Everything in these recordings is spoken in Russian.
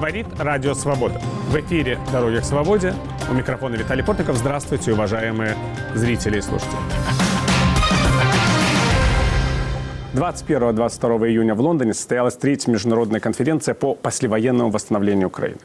Говорит Радио Свобода. В эфире «Дороги к свободе». У микрофона Виталий Портников. Здравствуйте, уважаемые зрители и слушатели. 21-22 июня в Лондоне состоялась третья международная конференция по послевоенному восстановлению Украины.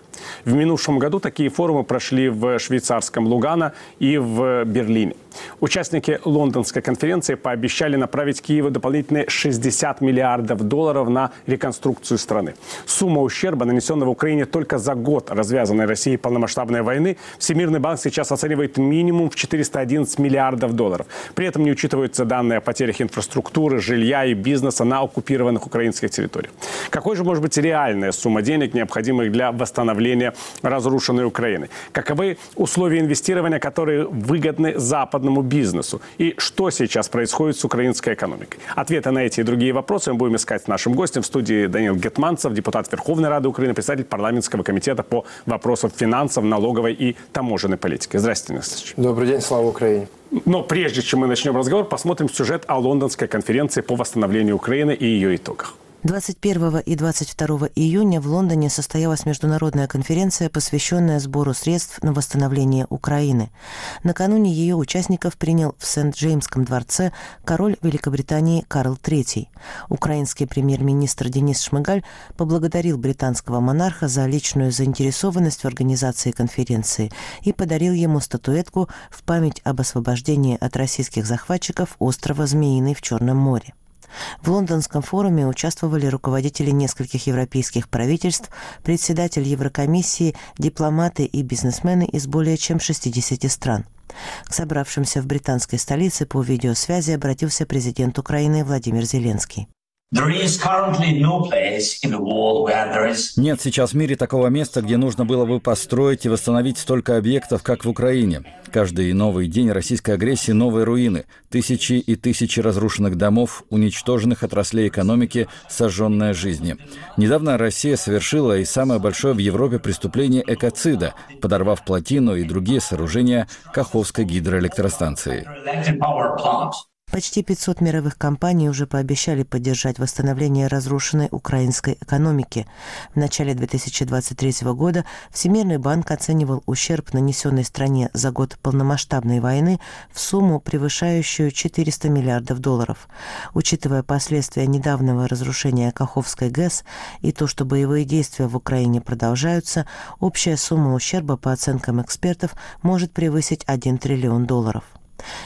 В минувшем году такие форумы прошли в швейцарском Лугано и в Берлине. Участники лондонской конференции пообещали направить Киеву дополнительные 60 миллиардов долларов на реконструкцию страны. Сумма ущерба, нанесенного Украине только за год развязанной Россией полномасштабной войны, Всемирный банк сейчас оценивает минимум в 411 миллиардов долларов. При этом не учитываются данные о потерях инфраструктуры, жилья и бизнеса на оккупированных украинских территориях. Какой же может быть реальная сумма денег, необходимых для восстановления разрушенной Украины? Каковы условия инвестирования, которые выгодны западному бизнесу? И что сейчас происходит с украинской экономикой? Ответы на эти и другие вопросы мы будем искать с нашим гостем в студии Данил Гетманцев, депутат Верховной Рады Украины, председатель парламентского комитета по вопросам финансов, налоговой и таможенной политики. Здравствуйте, Николай Добрый день, слава Украине. Но прежде чем мы начнем разговор, посмотрим сюжет о лондонской конференции по восстановлению Украины и ее итогах. 21 и 22 июня в Лондоне состоялась международная конференция, посвященная сбору средств на восстановление Украины. Накануне ее участников принял в Сент-Джеймском дворце король Великобритании Карл III. Украинский премьер-министр Денис Шмыгаль поблагодарил британского монарха за личную заинтересованность в организации конференции и подарил ему статуэтку в память об освобождении от российских захватчиков острова Змеиный в Черном море. В лондонском форуме участвовали руководители нескольких европейских правительств, председатель Еврокомиссии, дипломаты и бизнесмены из более чем 60 стран. К собравшимся в британской столице по видеосвязи обратился президент Украины Владимир Зеленский. Нет сейчас в мире такого места, где нужно было бы построить и восстановить столько объектов, как в Украине. Каждый новый день российской агрессии – новые руины. Тысячи и тысячи разрушенных домов, уничтоженных отраслей экономики, сожженная жизни. Недавно Россия совершила и самое большое в Европе преступление экоцида, подорвав плотину и другие сооружения Каховской гидроэлектростанции. Почти 500 мировых компаний уже пообещали поддержать восстановление разрушенной украинской экономики. В начале 2023 года Всемирный банк оценивал ущерб, нанесенный стране за год полномасштабной войны, в сумму, превышающую 400 миллиардов долларов. Учитывая последствия недавнего разрушения Каховской ГЭС и то, что боевые действия в Украине продолжаются, общая сумма ущерба, по оценкам экспертов, может превысить 1 триллион долларов.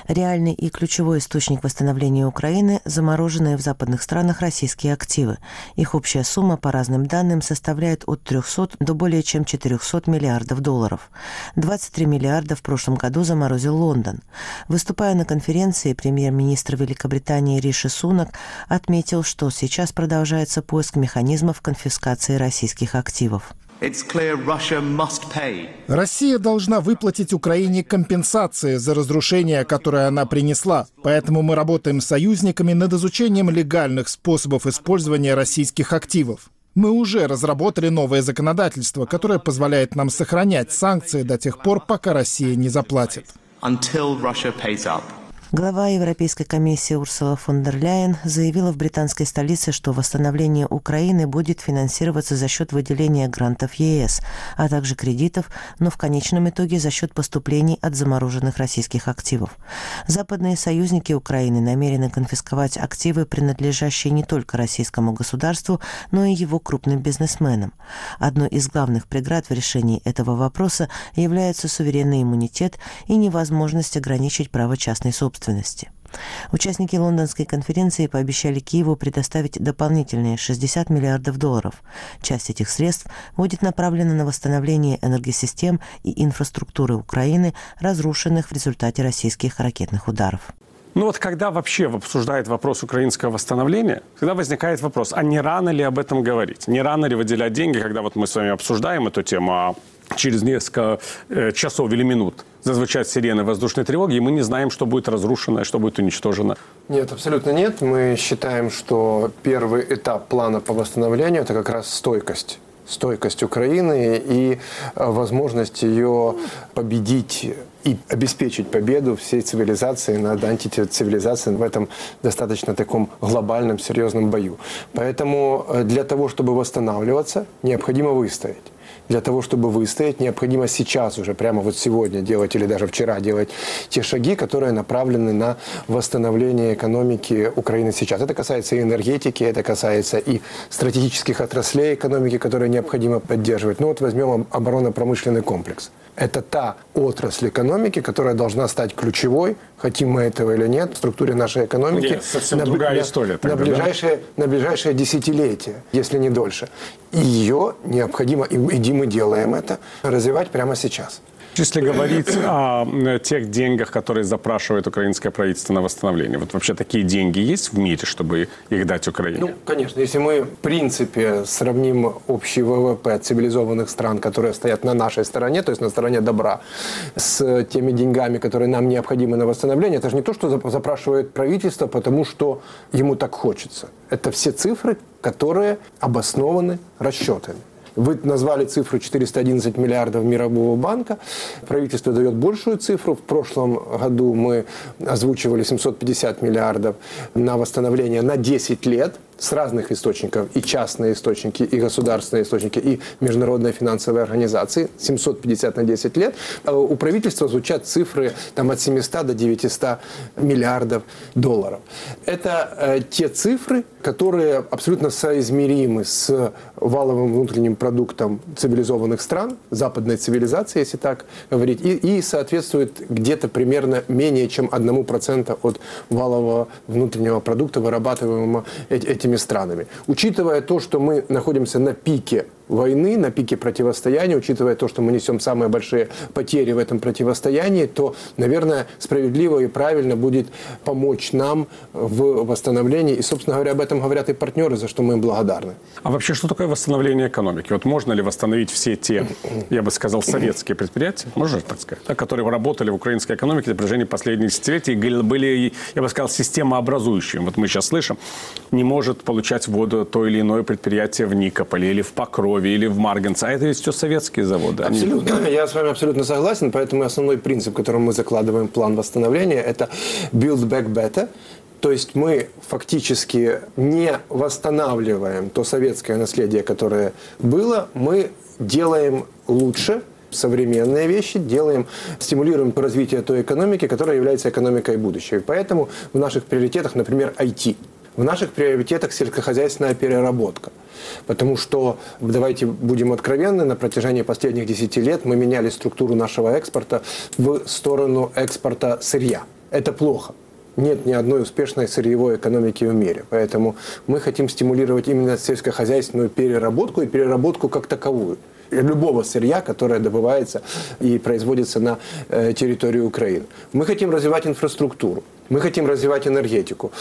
Реальный и ключевой источник восстановления Украины – замороженные в западных странах российские активы. Их общая сумма, по разным данным, составляет от 300 до более чем 400 миллиардов долларов. 23 миллиарда в прошлом году заморозил Лондон. Выступая на конференции, премьер-министр Великобритании Риши Сунак отметил, что сейчас продолжается поиск механизмов конфискации российских активов. Россия должна выплатить Украине компенсации за разрушение, которое она принесла. Поэтому мы работаем с союзниками над изучением легальных способов использования российских активов. Мы уже разработали новое законодательство, которое позволяет нам сохранять санкции до тех пор, пока Россия не заплатит. Глава Европейской комиссии Урсула фон дер Ляйен заявила в британской столице, что восстановление Украины будет финансироваться за счет выделения грантов ЕС, а также кредитов, но в конечном итоге за счет поступлений от замороженных российских активов. Западные союзники Украины намерены конфисковать активы, принадлежащие не только российскому государству, но и его крупным бизнесменам. Одной из главных преград в решении этого вопроса является суверенный иммунитет и невозможность ограничить право частной собственности собственности. Участники лондонской конференции пообещали Киеву предоставить дополнительные 60 миллиардов долларов. Часть этих средств будет направлена на восстановление энергосистем и инфраструктуры Украины, разрушенных в результате российских ракетных ударов. Ну вот когда вообще обсуждает вопрос украинского восстановления, всегда возникает вопрос, а не рано ли об этом говорить? Не рано ли выделять деньги, когда вот мы с вами обсуждаем эту тему, а через несколько э, часов или минут зазвучат сирены воздушной тревоги, и мы не знаем, что будет разрушено, что будет уничтожено. Нет, абсолютно нет. Мы считаем, что первый этап плана по восстановлению – это как раз стойкость стойкость Украины и э, возможность ее победить и обеспечить победу всей цивилизации над антицивилизацией в этом достаточно таком глобальном, серьезном бою. Поэтому э, для того, чтобы восстанавливаться, необходимо выстоять. Для того, чтобы выстоять, необходимо сейчас уже, прямо вот сегодня делать или даже вчера делать те шаги, которые направлены на восстановление экономики Украины сейчас. Это касается и энергетики, это касается и стратегических отраслей экономики, которые необходимо поддерживать. Ну вот возьмем оборонно-промышленный комплекс. Это та отрасль экономики, которая должна стать ключевой, хотим мы этого или нет, в структуре нашей экономики. Нет, совсем на, другая на, история. Тогда, на, ближайшее, да? на ближайшее десятилетие, если не дольше. И ее необходимо, и мы делаем это, развивать прямо сейчас. Если говорить о тех деньгах, которые запрашивает украинское правительство на восстановление, вот вообще такие деньги есть в мире, чтобы их дать Украине? Ну, конечно, если мы, в принципе, сравним общий ВВП цивилизованных стран, которые стоят на нашей стороне, то есть на стороне добра, с теми деньгами, которые нам необходимы на восстановление, это же не то, что запрашивает правительство, потому что ему так хочется. Это все цифры, которые обоснованы расчетами. Вы назвали цифру 411 миллиардов Мирового банка. Правительство дает большую цифру. В прошлом году мы озвучивали 750 миллиардов на восстановление на 10 лет – с разных источников, и частные источники, и государственные источники, и международные финансовые организации, 750 на 10 лет, а у правительства звучат цифры там, от 700 до 900 миллиардов долларов. Это э, те цифры, которые абсолютно соизмеримы с валовым внутренним продуктом цивилизованных стран, западной цивилизации, если так говорить, и, и соответствуют где-то примерно менее чем 1% от валового внутреннего продукта, вырабатываемого этим этими странами. Учитывая то, что мы находимся на пике войны, на пике противостояния, учитывая то, что мы несем самые большие потери в этом противостоянии, то, наверное, справедливо и правильно будет помочь нам в восстановлении. И, собственно говоря, об этом говорят и партнеры, за что мы им благодарны. А вообще, что такое восстановление экономики? Вот можно ли восстановить все те, я бы сказал, советские предприятия, можно так сказать, которые работали в украинской экономике на протяжении последних десятилетий, были, я бы сказал, системообразующими. Вот мы сейчас слышим, не может получать воду то или иное предприятие в Никополе или в Покрове, Львове или в Марганце, а это все советские заводы. Абсолютно. Они... Я с вами абсолютно согласен, поэтому основной принцип, которым мы закладываем план восстановления, это build back better, то есть мы фактически не восстанавливаем то советское наследие, которое было, мы делаем лучше, современные вещи, делаем, стимулируем развитие той экономики, которая является экономикой будущего. И поэтому в наших приоритетах, например, IT. В наших приоритетах сельскохозяйственная переработка. Потому что, давайте будем откровенны, на протяжении последних 10 лет мы меняли структуру нашего экспорта в сторону экспорта сырья. Это плохо нет ни одной успешной сырьевой экономики в мире. Поэтому мы хотим стимулировать именно сельскохозяйственную переработку и переработку как таковую любого сырья, которое добывается и производится на э, территории Украины. Мы хотим развивать инфраструктуру. Мы хотим развивать энергетику.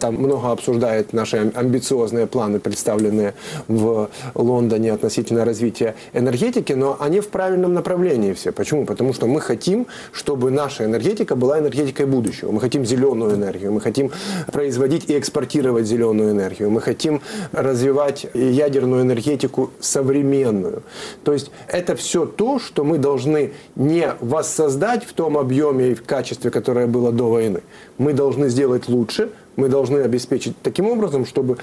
Там много обсуждают наши амбициозные планы, представленные в Лондоне относительно развития энергетики, но они в правильном направлении все. Почему? Потому что мы хотим, чтобы наша энергетика была энергетикой будущего. Мы хотим зеленую энергию, мы хотим производить и экспортировать зеленую энергию, мы хотим развивать ядерную энергетику современную. То есть это все то, что мы должны не воссоздать в том объеме и в качестве, которое было до войны мы должны сделать лучше, мы должны обеспечить таким образом, чтобы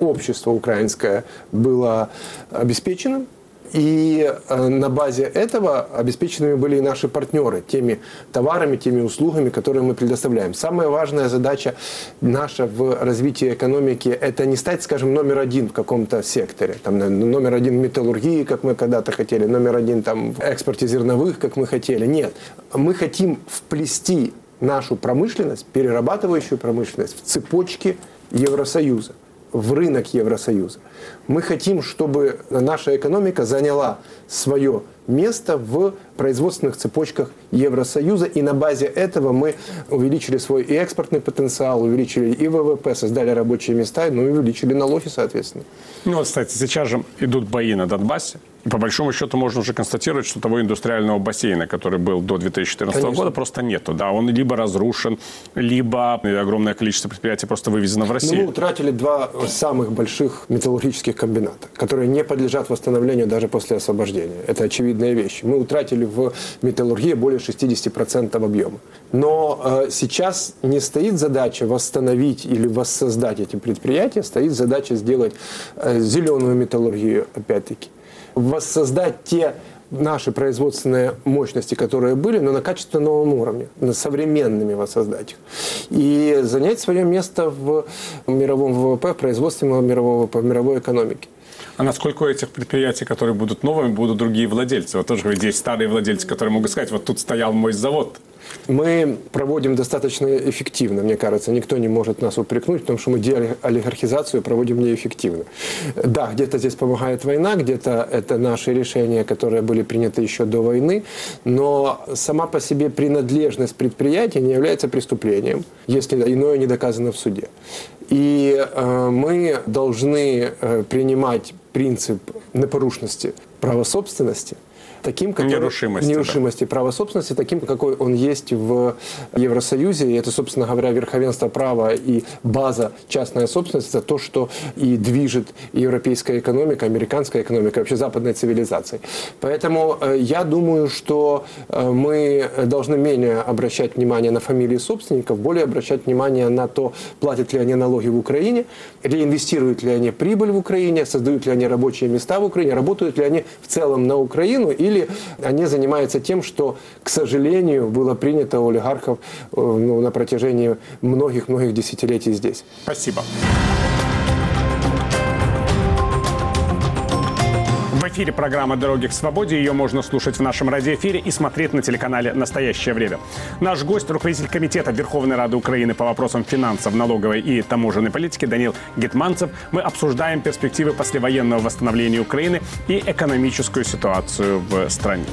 общество украинское было обеспеченным, и э, на базе этого обеспеченными были и наши партнеры теми товарами, теми услугами, которые мы предоставляем. Самая важная задача наша в развитии экономики – это не стать, скажем, номер один в каком-то секторе. Там, номер один в металлургии, как мы когда-то хотели, номер один там, в экспорте зерновых, как мы хотели. Нет. Мы хотим вплести нашу промышленность, перерабатывающую промышленность в цепочке Евросоюза, в рынок Евросоюза. Мы хотим, чтобы наша экономика заняла свое место в производственных цепочках Евросоюза. И на базе этого мы увеличили свой и экспортный потенциал, увеличили и ВВП, создали рабочие места, ну и увеличили налоги, соответственно. Ну кстати, сейчас же идут бои на Донбассе. По большому счету можно уже констатировать, что того индустриального бассейна, который был до 2014 Конечно. года, просто нету. Да, он либо разрушен, либо огромное количество предприятий просто вывезено в Россию. Ну, мы утратили два самых больших металлургических комбината, которые не подлежат восстановлению даже после освобождения. Это очевидная вещь. Мы утратили в металлургии более 60% объема. Но э, сейчас не стоит задача восстановить или воссоздать эти предприятия, стоит задача сделать э, зеленую металлургию, опять-таки воссоздать те наши производственные мощности, которые были, но на качественно новом уровне, на современными воссоздать их. И занять свое место в мировом ВВП, в производстве мирового ВВП, в мировой экономике. А насколько у этих предприятий, которые будут новыми, будут другие владельцы? Вот тоже ведь есть старые владельцы, которые могут сказать, вот тут стоял мой завод. Мы проводим достаточно эффективно, мне кажется. Никто не может нас упрекнуть, потому что мы деолигархизацию проводим неэффективно. Да, где-то здесь помогает война, где-то это наши решения, которые были приняты еще до войны, но сама по себе принадлежность предприятия не является преступлением, если иное не доказано в суде. И э, мы должны э, принимать принцип непорушности права собственности – таким, который, нерушимости, нерушимости да. права собственности, таким, какой он есть в Евросоюзе. И это, собственно говоря, верховенство права и база частная собственность, это то, что и движет европейская экономика, американская экономика, вообще западной цивилизации. Поэтому э, я думаю, что э, мы должны менее обращать внимание на фамилии собственников, более обращать внимание на то, платят ли они налоги в Украине, реинвестируют ли они прибыль в Украине, создают ли они рабочие места в Украине, работают ли они в целом на Украину или или они занимаются тем, что, к сожалению, было принято у олигархов э, ну, на протяжении многих-многих десятилетий здесь. Спасибо. Эфире программа «Дороги к свободе». Ее можно слушать в нашем радиоэфире и смотреть на телеканале «Настоящее время». Наш гость – руководитель Комитета Верховной Рады Украины по вопросам финансов, налоговой и таможенной политики Данил Гетманцев. Мы обсуждаем перспективы послевоенного восстановления Украины и экономическую ситуацию в стране.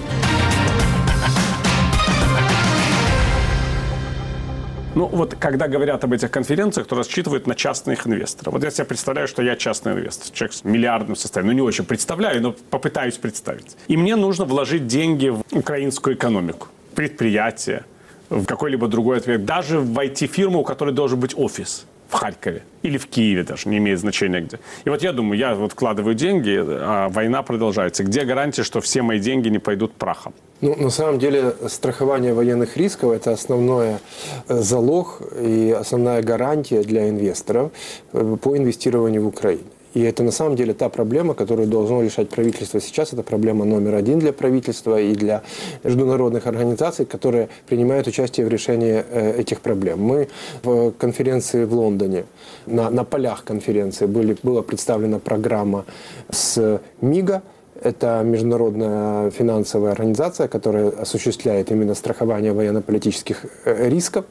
Ну вот, когда говорят об этих конференциях, то рассчитывают на частных инвесторов. Вот я себе представляю, что я частный инвестор, человек с миллиардным состоянием. Ну не очень представляю, но попытаюсь представить. И мне нужно вложить деньги в украинскую экономику, предприятие, в какой-либо другой ответ, даже в IT-фирму, у которой должен быть офис в Харькове или в Киеве даже, не имеет значения где. И вот я думаю, я вот вкладываю деньги, а война продолжается. Где гарантия, что все мои деньги не пойдут прахом? Ну, на самом деле, страхование военных рисков – это основной э, залог и основная гарантия для инвесторов э, по инвестированию в Украину. И это на самом деле та проблема, которую должно решать правительство сейчас. Это проблема номер один для правительства и для международных организаций, которые принимают участие в решении э, этих проблем. Мы в конференции в Лондоне, на, на полях конференции были, была представлена программа с МИГа, это международная финансовая организация, которая осуществляет именно страхование военно-политических э, рисков.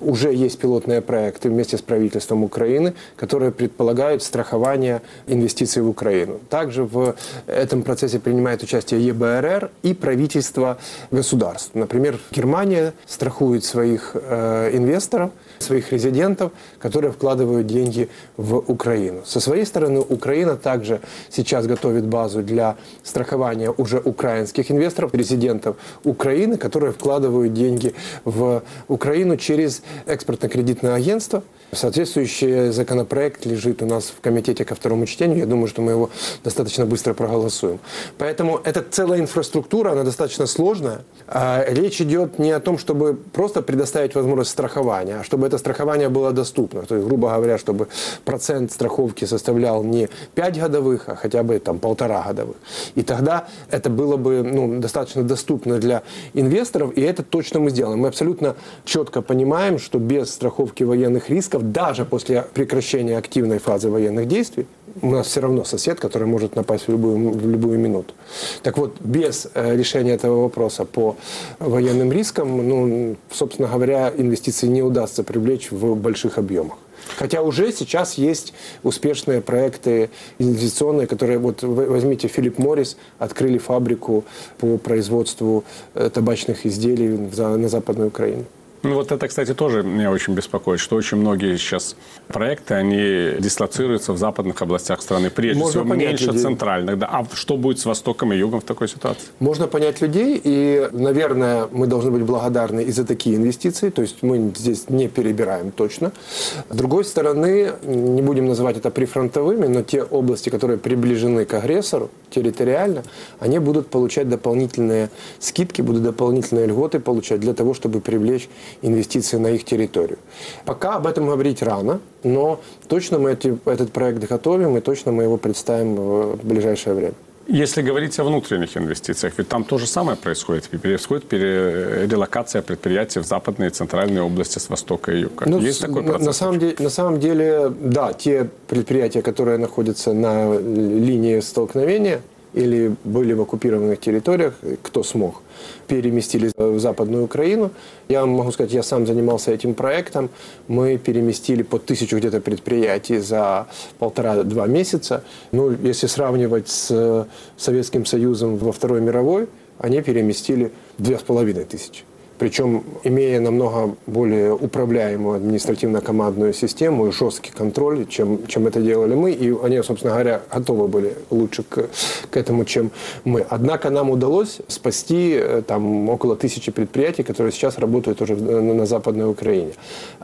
Уже есть пилотные проекты вместе с правительством Украины, которые предполагают страхование инвестиций в Украину. Также в этом процессе принимает участие ЕБРР и правительство государств. Например, Германия страхует своих э, инвесторов, своих резидентов, которые вкладывают деньги в Украину. Со своей стороны, Украина также сейчас готовит базу для страхования уже украинских инвесторов, резидентов Украины, которые вкладывают деньги в Украину через экспортно-кредитное агентство. Соответствующий законопроект лежит у нас в комитете ко второму чтению. Я думаю, что мы его достаточно быстро проголосуем. Поэтому эта целая инфраструктура, она достаточно сложная. А речь идет не о том, чтобы просто предоставить возможность страхования, а чтобы это страхование было доступно. То есть, грубо говоря, чтобы процент страховки составлял не 5 годовых, а хотя бы там полтора годовых. И тогда это было бы ну, достаточно доступно для инвесторов, и это точно мы сделаем. Мы абсолютно четко понимаем, что без страховки военных рисков, даже после прекращения активной фазы военных действий, у нас все равно сосед, который может напасть в любую, в любую минуту. Так вот, без э, решения этого вопроса по военным рискам, ну, собственно говоря, инвестиции не удастся привлечь в больших объемах. Хотя уже сейчас есть успешные проекты инвестиционные, которые, вот возьмите Филипп Моррис, открыли фабрику по производству э, табачных изделий на Западной Украине. Ну вот это, кстати, тоже меня очень беспокоит, что очень многие сейчас проекты, они дислоцируются в западных областях страны, прежде Можно всего меньше людей. центральных. Да. А что будет с Востоком и Югом в такой ситуации? Можно понять людей, и, наверное, мы должны быть благодарны и за такие инвестиции, то есть мы здесь не перебираем точно. С другой стороны, не будем называть это прифронтовыми, но те области, которые приближены к агрессору территориально, они будут получать дополнительные скидки, будут дополнительные льготы получать для того, чтобы привлечь инвестиции на их территорию. Пока об этом говорить рано, но точно мы эти, этот проект готовим и точно мы его представим в ближайшее время. Если говорить о внутренних инвестициях, ведь там то же самое происходит. Происходит релокация предприятий в западные и центральные области с востока и юга. Ну, Есть такой процесс? На, самом деле, на самом деле, да, те предприятия, которые находятся на линии столкновения – или были в оккупированных территориях, кто смог, переместились в Западную Украину. Я могу сказать, я сам занимался этим проектом. Мы переместили по тысячу где-то предприятий за полтора-два месяца. Ну, если сравнивать с Советским Союзом во Второй мировой, они переместили две с половиной тысячи причем имея намного более управляемую административно-командную систему и жесткий контроль, чем, чем это делали мы, и они, собственно говоря, готовы были лучше к, к этому, чем мы. Однако нам удалось спасти э, там около тысячи предприятий, которые сейчас работают уже на, на Западной Украине.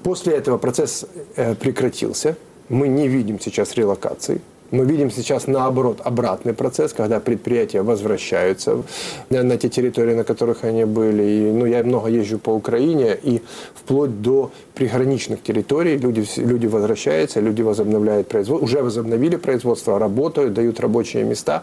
После этого процесс э, прекратился, мы не видим сейчас релокации мы видим сейчас, наоборот, обратный процесс, когда предприятия возвращаются на, те территории, на которых они были. И, ну, я много езжу по Украине, и вплоть до приграничных территорий люди, люди возвращаются, люди возобновляют производство, уже возобновили производство, работают, дают рабочие места.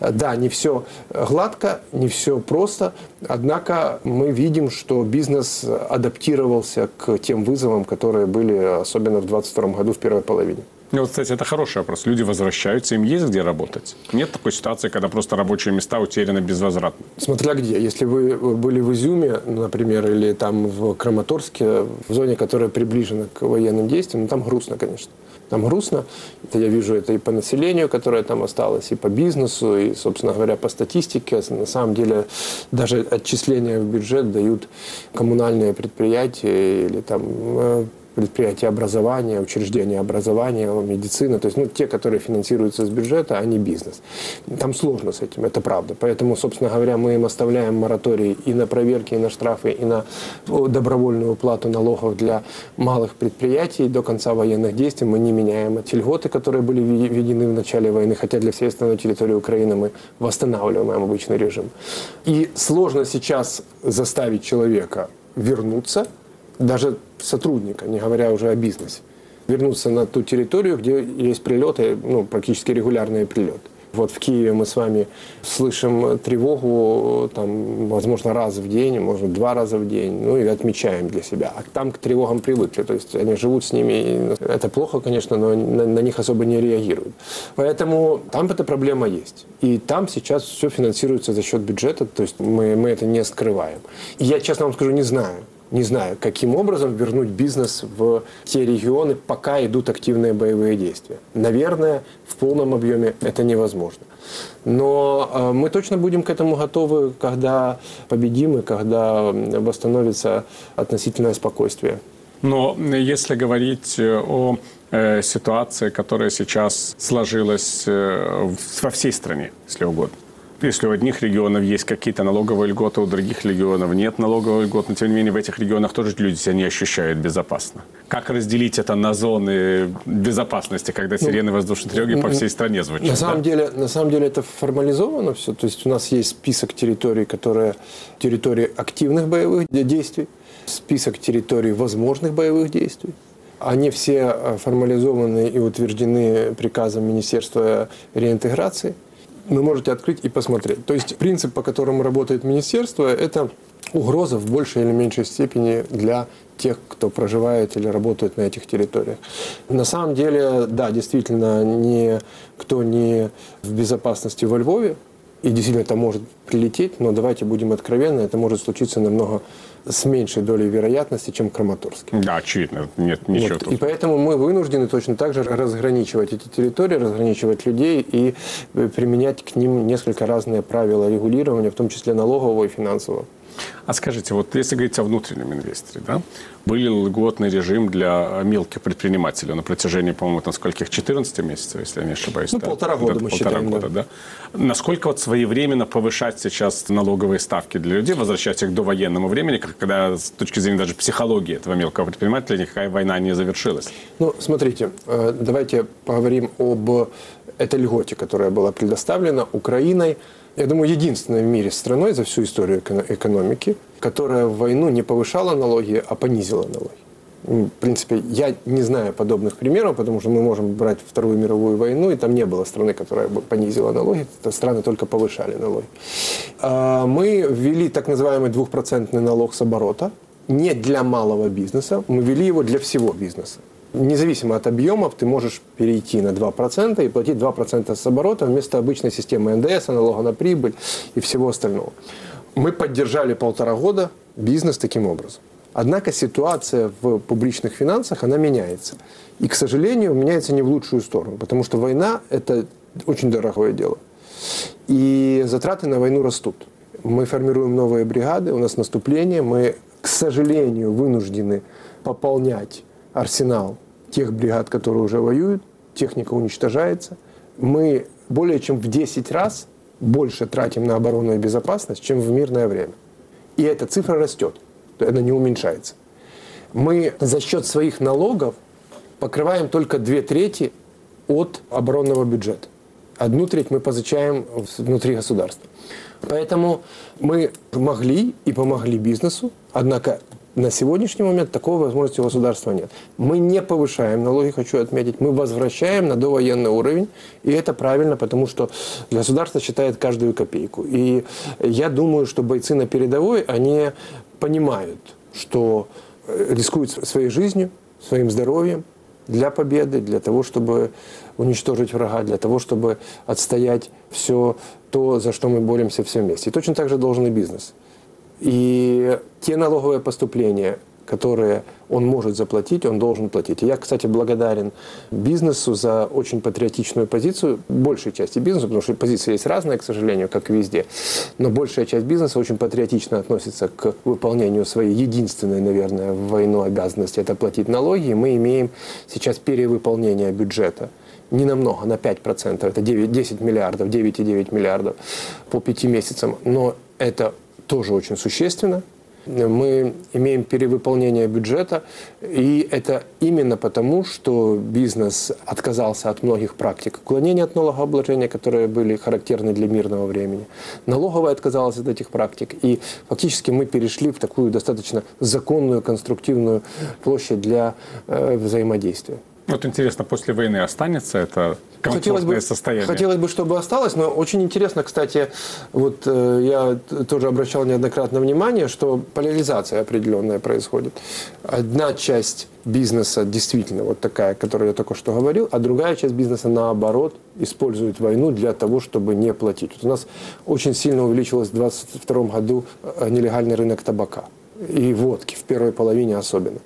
Да, не все гладко, не все просто, однако мы видим, что бизнес адаптировался к тем вызовам, которые были особенно в 2022 году в первой половине. Ну, вот, кстати, это хороший вопрос. Люди возвращаются, им есть где работать? Нет такой ситуации, когда просто рабочие места утеряны безвозвратно? Смотря где. Если вы были в Изюме, например, или там в Краматорске, в зоне, которая приближена к военным действиям, ну, там грустно, конечно. Там грустно. Это я вижу это и по населению, которое там осталось, и по бизнесу, и, собственно говоря, по статистике. На самом деле даже отчисления в бюджет дают коммунальные предприятия или там э, предприятия образования, учреждения образования, медицины, то есть ну, те, которые финансируются с бюджета, а не бизнес. Там сложно с этим, это правда. Поэтому, собственно говоря, мы им оставляем мораторий и на проверки, и на штрафы, и на добровольную уплату налогов для малых предприятий до конца военных действий. Мы не меняем эти льготы, которые были введены в начале войны, хотя для всей остальной территории Украины мы восстанавливаем обычный режим. И сложно сейчас заставить человека вернуться – даже сотрудника, не говоря уже о бизнесе, вернуться на ту территорию, где есть прилеты, ну, практически регулярные прилеты. Вот в Киеве мы с вами слышим тревогу, там, возможно, раз в день, может, два раза в день, ну и отмечаем для себя. А там к тревогам привыкли, то есть они живут с ними. Это плохо, конечно, но на, на них особо не реагируют. Поэтому там эта проблема есть. И там сейчас все финансируется за счет бюджета, то есть мы, мы это не скрываем. И я, честно вам скажу, не знаю, не знаю, каким образом вернуть бизнес в те регионы, пока идут активные боевые действия. Наверное, в полном объеме это невозможно. Но э, мы точно будем к этому готовы, когда победим и когда восстановится относительное спокойствие. Но если говорить э, о э, ситуации, которая сейчас сложилась во всей стране, если угодно, если у одних регионов есть какие-то налоговые льготы, у других регионов нет налоговых льгот, но тем не менее в этих регионах тоже люди себя не ощущают безопасно. Как разделить это на зоны безопасности, когда ну, сирены ну, воздушной тревоги по всей стране звучат? На самом, да? деле, на самом деле это формализовано все. То есть у нас есть список территорий, которые территории активных боевых действий, список территорий возможных боевых действий. Они все э, формализованы и утверждены приказом Министерства реинтеграции – вы можете открыть и посмотреть. То есть принцип, по которому работает министерство, это угроза в большей или меньшей степени для тех, кто проживает или работает на этих территориях. На самом деле, да, действительно, никто не в безопасности во Львове, и действительно это может прилететь, но давайте будем откровенны, это может случиться намного с меньшей долей вероятности, чем Краматорск. Да, очевидно. Нет ничего вот. И поэтому мы вынуждены точно так же разграничивать эти территории, разграничивать людей и э, применять к ним несколько разные правила регулирования, в том числе налогового и финансового. А скажите, вот если говорить о внутреннем инвесторе, да, был льготный режим для мелких предпринимателей на протяжении, по-моему, там скольких, 14 месяцев, если я не ошибаюсь. Ну, да? полтора года да, мы полтора считаем. года, да. да. Насколько вот своевременно повышать сейчас налоговые ставки для людей, возвращать их до военного времени, когда с точки зрения даже психологии этого мелкого предпринимателя никакая война не завершилась? Ну, смотрите, э, давайте поговорим об этой льготе, которая была предоставлена Украиной я думаю, единственной в мире страной за всю историю экономики, которая в войну не повышала налоги, а понизила налоги. В принципе, я не знаю подобных примеров, потому что мы можем брать Вторую мировую войну, и там не было страны, которая бы понизила налоги, страны только повышали налоги. А, мы ввели так называемый двухпроцентный налог с оборота, не для малого бизнеса, мы ввели его для всего бизнеса. Независимо от объемов, ты можешь перейти на 2% и платить 2% с оборота вместо обычной системы НДС, налога на прибыль и всего остального. Мы поддержали полтора года бизнес таким образом. Однако ситуация в публичных финансах, она меняется. И, к сожалению, меняется не в лучшую сторону, потому что война – это очень дорогое дело. И затраты на войну растут. Мы формируем новые бригады, у нас наступление, мы, к сожалению, вынуждены пополнять арсенал тех бригад, которые уже воюют, техника уничтожается. Мы более чем в 10 раз больше тратим на оборонную безопасность, чем в мирное время. И эта цифра растет она не уменьшается. Мы за счет своих налогов покрываем только две трети от оборонного бюджета. Одну треть мы позычаем внутри государства. Поэтому мы могли и помогли бизнесу, однако на сегодняшний момент такой возможности у государства нет. Мы не повышаем налоги, хочу отметить, мы возвращаем на довоенный уровень, и это правильно, потому что государство считает каждую копейку. И я думаю, что бойцы на передовой, они понимают, что э, рискуют своей жизнью, своим здоровьем для победы, для того, чтобы уничтожить врага, для того, чтобы отстоять все то, за что мы боремся все вместе. И точно так же должен и бизнес. И те налоговые поступления, которые он может заплатить, он должен платить. И я, кстати, благодарен бизнесу за очень патриотичную позицию, большей части бизнеса, потому что позиция есть разная, к сожалению, как и везде, но большая часть бизнеса очень патриотично относится к выполнению своей единственной, наверное, в войну обязанности, это платить налоги. И мы имеем сейчас перевыполнение бюджета не намного, на 5%, это 9, 10 миллиардов, 9,9 миллиардов по пяти месяцам, но это тоже очень существенно, мы имеем перевыполнение бюджета, и это именно потому, что бизнес отказался от многих практик уклонения от налогообложения, которые были характерны для мирного времени. Налоговая отказалась от этих практик, и фактически мы перешли в такую достаточно законную, конструктивную площадь для э, взаимодействия. Вот интересно, после войны останется это хотелось бы, состояние? Хотелось бы, чтобы осталось, но очень интересно, кстати, вот э, я тоже обращал неоднократно внимание, что поляризация определенная происходит. Одна часть бизнеса действительно вот такая, которую я только что говорил, а другая часть бизнеса наоборот использует войну для того, чтобы не платить. Вот у нас очень сильно увеличилось в 2022 году э, нелегальный рынок табака и водки, в первой половине особенно.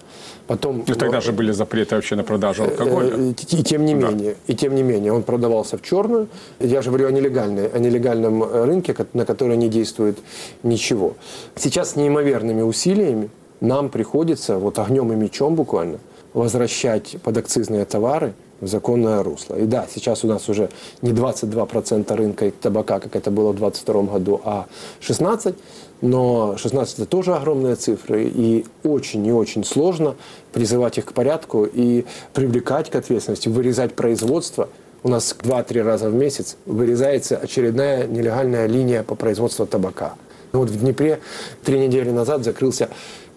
Потом, ну, тогда же были запреты вообще на продажу алкоголя. Э, и, и тем не да. менее, и тем не менее, он продавался в черную. Я же говорю о нелегальной, о нелегальном э, рынке, на который не действует ничего. Сейчас с неимоверными усилиями нам приходится вот огнем и мечом буквально возвращать подакцизные товары в законное русло. И да, сейчас у нас уже не 22% рынка табака, как это было в 2022 году, а 16%. Но 16 это тоже огромные цифры, и очень и очень сложно призывать их к порядку и привлекать к ответственности, вырезать производство. У нас 2-3 раза в месяц вырезается очередная нелегальная линия по производству табака. Ну вот в Днепре три недели назад закрылся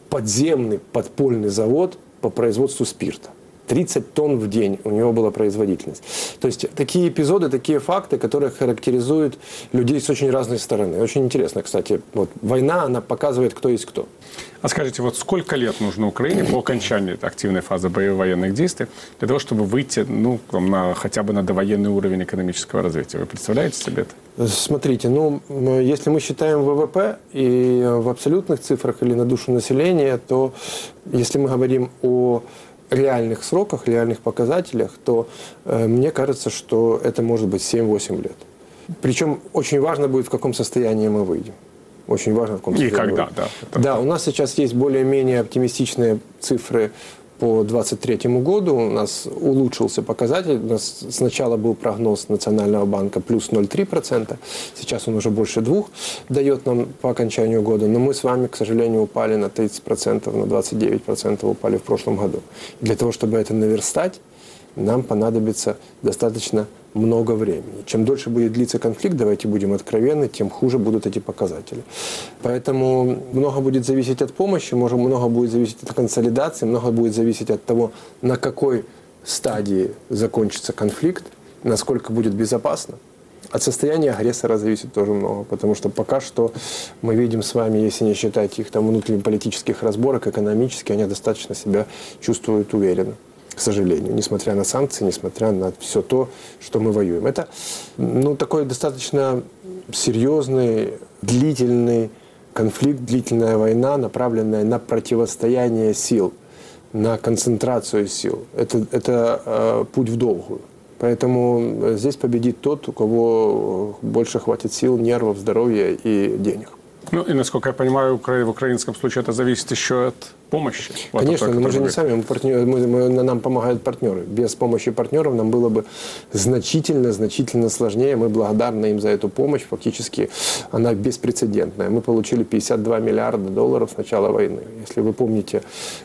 подземный подпольный завод по производству спирта. 30 тонн в день у него была производительность. То есть такие эпизоды, такие факты, которые характеризуют людей с очень разной стороны. Очень интересно, кстати. Вот война, она показывает, кто есть кто. А скажите, вот сколько лет нужно Украине по окончании активной фазы боевых военных действий для того, чтобы выйти ну, на, хотя бы на довоенный уровень экономического развития? Вы представляете себе это? Смотрите, ну, если мы считаем ВВП и в абсолютных цифрах или на душу населения, то если мы говорим о реальных сроках, реальных показателях, то э, мне кажется, что это может быть 7-8 лет. Причем очень важно будет, в каком состоянии мы выйдем. Очень важно, в каком состоянии. И когда, да. Да, у нас сейчас есть более-менее оптимистичные цифры по 2023 году у нас улучшился показатель. У нас сначала был прогноз Национального банка плюс 0,3%, сейчас он уже больше 2% дает нам по окончанию года, но мы с вами, к сожалению, упали на 30%, на 29% упали в прошлом году. Для того, чтобы это наверстать, нам понадобится достаточно много времени. Чем дольше будет длиться конфликт, давайте будем откровенны, тем хуже будут эти показатели. Поэтому много будет зависеть от помощи, может, много будет зависеть от консолидации, много будет зависеть от того, на какой стадии закончится конфликт, насколько будет безопасно. От состояния агрессора зависит тоже много, потому что пока что мы видим с вами, если не считать их там внутриполитических разборок, экономически, они достаточно себя чувствуют уверенно к сожалению, несмотря на санкции, несмотря на все то, что мы воюем. Это ну, такой достаточно серьезный, длительный конфликт, длительная война, направленная на противостояние сил, на концентрацию сил. Это, это э, путь в долгую. Поэтому здесь победит тот, у кого больше хватит сил, нервов, здоровья и денег. Ну и, насколько я понимаю, в украинском случае это зависит еще от помощи. Конечно, но мы же не сами, мы партнер, мы, мы, нам помогают партнеры. Без помощи партнеров нам было бы значительно, значительно сложнее. Мы благодарны им за эту помощь. Фактически она беспрецедентная. Мы получили 52 миллиарда долларов с начала войны. Если вы помните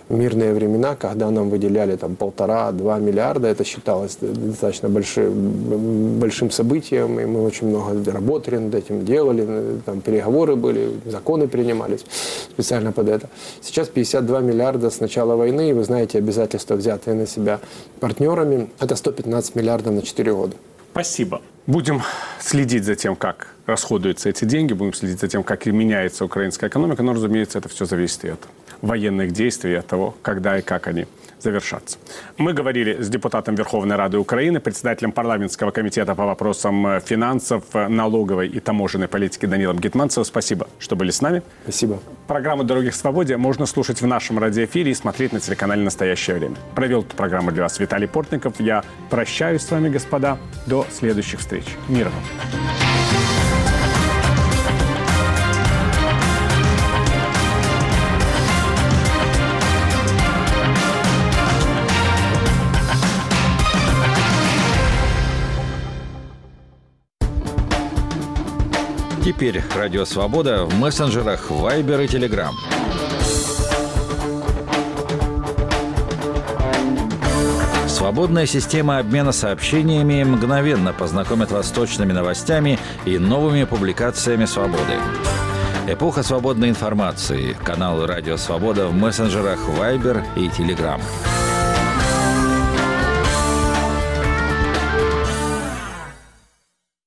мирные времена, когда нам выделяли там полтора-два миллиарда, это считалось достаточно большим, большим событием, и мы очень много работали над этим, делали, там переговоры были, законы принимались специально под это. Сейчас 52 2 миллиарда с начала войны, и вы знаете обязательства, взятые на себя партнерами, это 115 миллиардов на 4 года. Спасибо. Будем следить за тем, как расходуются эти деньги, будем следить за тем, как меняется украинская экономика, но, разумеется, это все зависит и от военных действий, от того, когда и как они завершаться. Мы говорили с депутатом Верховной Рады Украины, председателем парламентского комитета по вопросам э, финансов, э, налоговой и таможенной политики Данилом Гетманцевым. Спасибо, что были с нами. Спасибо. Программу «Дороги к свободе» можно слушать в нашем радиоэфире и смотреть на телеканале «Настоящее время». Провел эту программу для вас Виталий Портников. Я прощаюсь с вами, господа. До следующих встреч. Мира вам. Теперь Радио Свобода в мессенджерах Viber и Telegram. Свободная система обмена сообщениями мгновенно познакомит вас с точными новостями и новыми публикациями «Свободы». Эпоха свободной информации. Канал «Радио Свобода» в мессенджерах Viber и Telegram.